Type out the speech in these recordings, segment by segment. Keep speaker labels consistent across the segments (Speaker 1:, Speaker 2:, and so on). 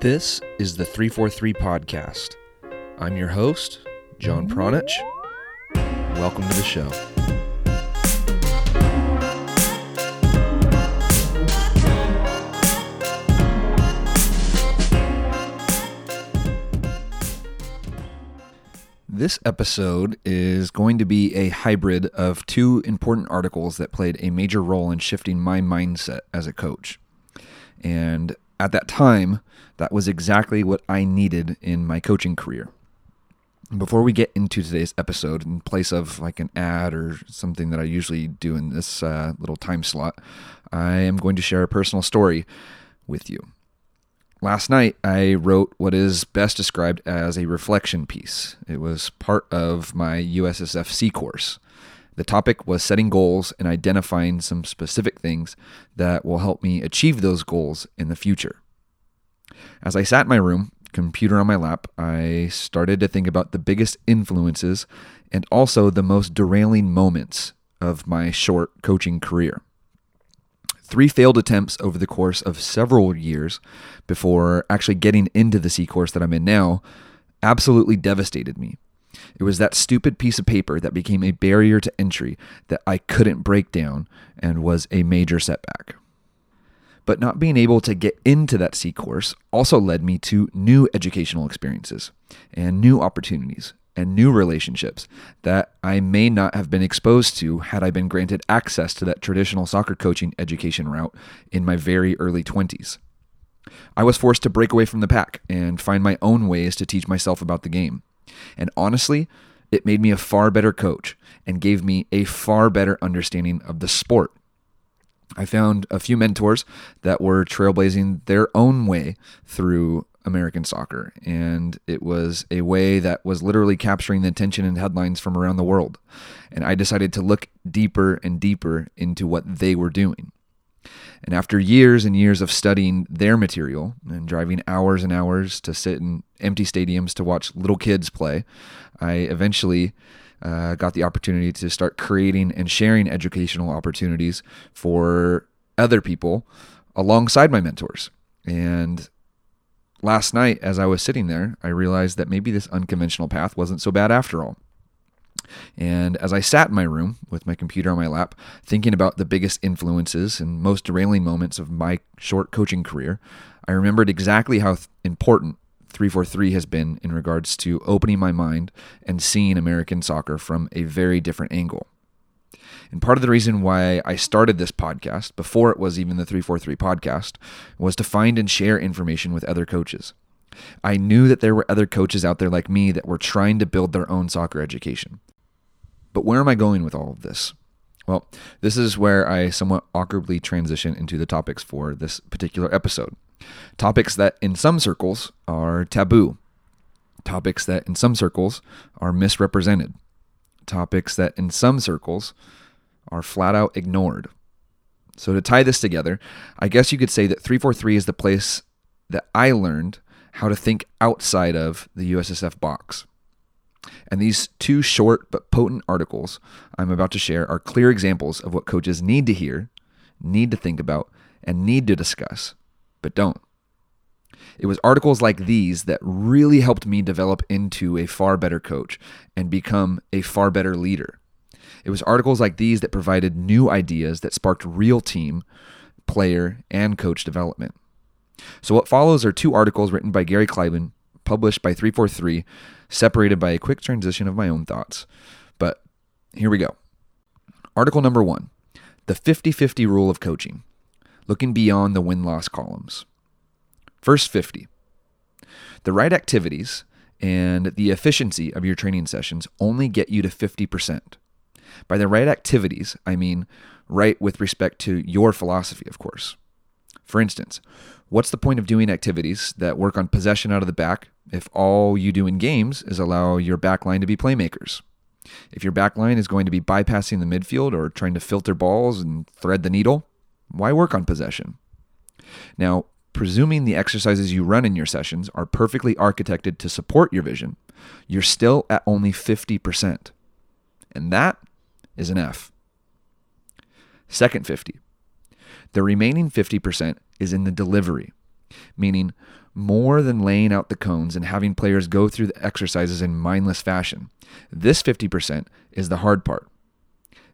Speaker 1: This is the 343 Podcast. I'm your host, John Pranjic. Welcome to the show. This episode is going to be a hybrid of two important articles that played a major role in shifting my mindset as a coach. And at that time, that was exactly what I needed in my coaching career. Before we get into today's episode, in place of like an ad or something that I usually do in this uh, little time slot, I am going to share a personal story with you. Last night, I wrote what is best described as a reflection piece. It was part of my USSFC course. The topic was setting goals and identifying some specific things that will help me achieve those goals in the future. As I sat in my room, computer on my lap, I started to think about the biggest influences and also the most derailing moments of my short coaching career. Three failed attempts over the course of several years before actually getting into the C course that I'm in now absolutely devastated me. It was that stupid piece of paper that became a barrier to entry that I couldn't break down and was a major setback. But not being able to get into that C course also led me to new educational experiences and new opportunities and new relationships that I may not have been exposed to had I been granted access to that traditional soccer coaching education route in my very early 20s. I was forced to break away from the pack and find my own ways to teach myself about the game. And honestly, it made me a far better coach and gave me a far better understanding of the sport. I found a few mentors that were trailblazing their own way through American soccer. And it was a way that was literally capturing the attention and headlines from around the world. And I decided to look deeper and deeper into what they were doing. And after years and years of studying their material and driving hours and hours to sit in empty stadiums to watch little kids play, I eventually uh, got the opportunity to start creating and sharing educational opportunities for other people alongside my mentors. And last night, as I was sitting there, I realized that maybe this unconventional path wasn't so bad after all. And as I sat in my room with my computer on my lap, thinking about the biggest influences and most derailing moments of my short coaching career, I remembered exactly how th- important 343 has been in regards to opening my mind and seeing American soccer from a very different angle. And part of the reason why I started this podcast, before it was even the 343 podcast, was to find and share information with other coaches. I knew that there were other coaches out there like me that were trying to build their own soccer education. But where am I going with all of this? Well, this is where I somewhat awkwardly transition into the topics for this particular episode. Topics that in some circles are taboo, topics that in some circles are misrepresented, topics that in some circles are flat out ignored. So, to tie this together, I guess you could say that 343 is the place that I learned how to think outside of the USSF box. And these two short but potent articles I'm about to share are clear examples of what coaches need to hear, need to think about, and need to discuss, but don't. It was articles like these that really helped me develop into a far better coach and become a far better leader. It was articles like these that provided new ideas that sparked real team, player, and coach development. So, what follows are two articles written by Gary Kleiban, published by 343, separated by a quick transition of my own thoughts. But here we go. Article number one The 50 50 Rule of Coaching, looking beyond the win loss columns. First 50. The right activities and the efficiency of your training sessions only get you to 50%. By the right activities, I mean right with respect to your philosophy, of course. For instance, what's the point of doing activities that work on possession out of the back if all you do in games is allow your backline to be playmakers? If your backline is going to be bypassing the midfield or trying to filter balls and thread the needle, why work on possession? Now, presuming the exercises you run in your sessions are perfectly architected to support your vision, you're still at only 50%. And that is an F. Second 50. The remaining 50% is in the delivery, meaning more than laying out the cones and having players go through the exercises in mindless fashion. This 50% is the hard part.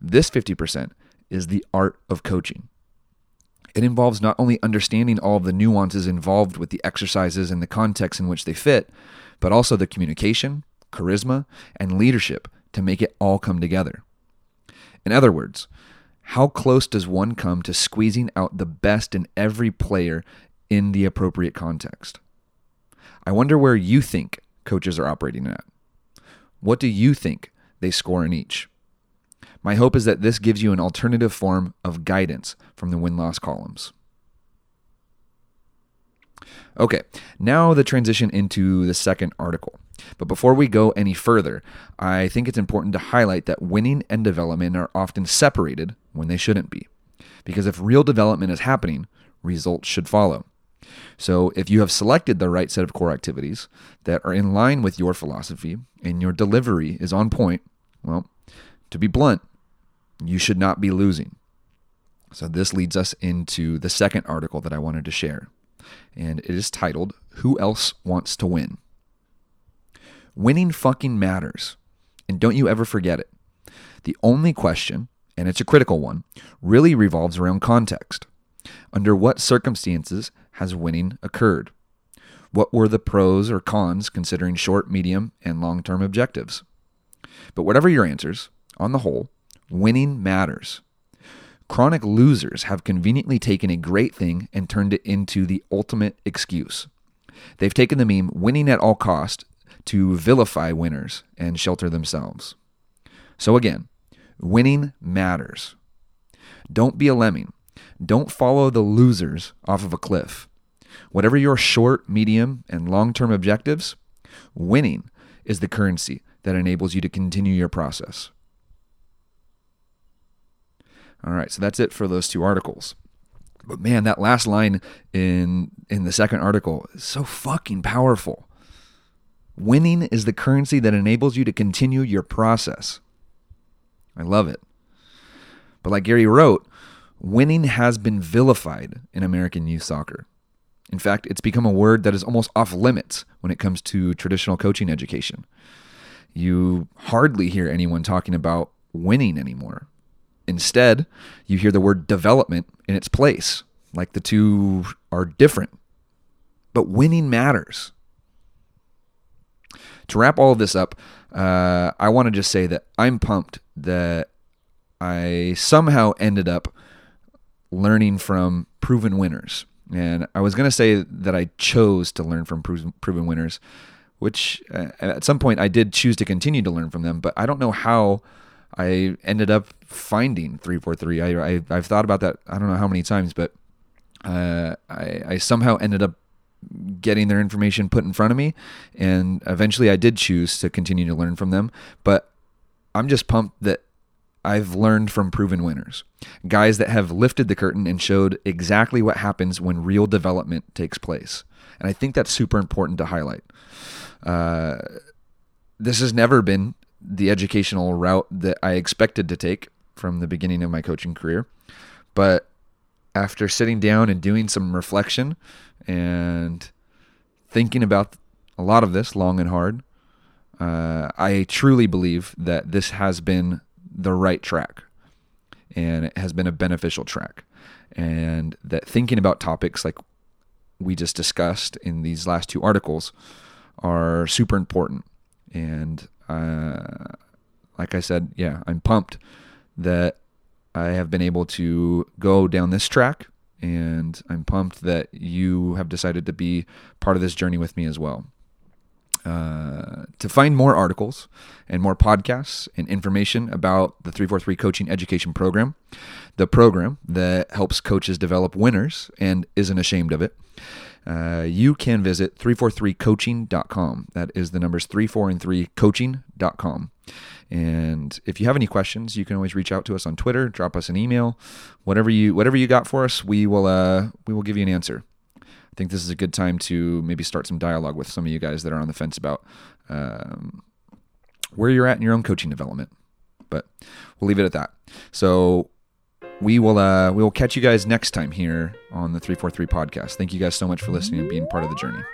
Speaker 1: This 50% is the art of coaching. It involves not only understanding all of the nuances involved with the exercises and the context in which they fit, but also the communication, charisma, and leadership to make it all come together. In other words, how close does one come to squeezing out the best in every player in the appropriate context? I wonder where you think coaches are operating at. What do you think they score in each? My hope is that this gives you an alternative form of guidance from the win loss columns. Okay, now the transition into the second article. But before we go any further, I think it's important to highlight that winning and development are often separated when they shouldn't be. Because if real development is happening, results should follow. So, if you have selected the right set of core activities that are in line with your philosophy and your delivery is on point, well, to be blunt, you should not be losing. So, this leads us into the second article that I wanted to share. And it is titled, Who Else Wants to Win? Winning fucking matters. And don't you ever forget it. The only question, and it's a critical one, really revolves around context. Under what circumstances has winning occurred? What were the pros or cons considering short, medium, and long term objectives? But whatever your answers, on the whole, winning matters. Chronic losers have conveniently taken a great thing and turned it into the ultimate excuse. They've taken the meme winning at all cost to vilify winners and shelter themselves. So again, winning matters. Don't be a lemming. Don't follow the losers off of a cliff. Whatever your short, medium, and long term objectives, winning is the currency that enables you to continue your process. All right, so that's it for those two articles. But man, that last line in in the second article is so fucking powerful. Winning is the currency that enables you to continue your process. I love it. But like Gary wrote, winning has been vilified in American youth soccer. In fact, it's become a word that is almost off limits when it comes to traditional coaching education. You hardly hear anyone talking about winning anymore. Instead, you hear the word development in its place, like the two are different. But winning matters. To wrap all of this up, uh, I want to just say that I'm pumped that I somehow ended up learning from proven winners. And I was going to say that I chose to learn from proven winners, which uh, at some point I did choose to continue to learn from them, but I don't know how I ended up finding 343. I, I, have thought about that, I don't know how many times, but uh, I, I somehow ended up getting their information put in front of me. And eventually I did choose to continue to learn from them. But I'm just pumped that I've learned from proven winners, guys that have lifted the curtain and showed exactly what happens when real development takes place. And I think that's super important to highlight. Uh, this has never been the educational route that I expected to take from the beginning of my coaching career. But after sitting down and doing some reflection and thinking about a lot of this long and hard, uh, I truly believe that this has been the right track and it has been a beneficial track. And that thinking about topics like we just discussed in these last two articles are super important. And uh, like I said, yeah, I'm pumped that I have been able to go down this track, and I'm pumped that you have decided to be part of this journey with me as well. Uh, to find more articles and more podcasts and information about the 343 Coaching Education Program, the program that helps coaches develop winners and isn't ashamed of it, uh, you can visit 343coaching.com. That is the numbers 3, 4, and 3 coaching.com. And if you have any questions, you can always reach out to us on Twitter, drop us an email, whatever you whatever you got for us, we will uh, we will give you an answer. I think this is a good time to maybe start some dialogue with some of you guys that are on the fence about um, where you're at in your own coaching development. But we'll leave it at that. So we will uh, we will catch you guys next time here on the 343 podcast. Thank you guys so much for listening and being part of the journey.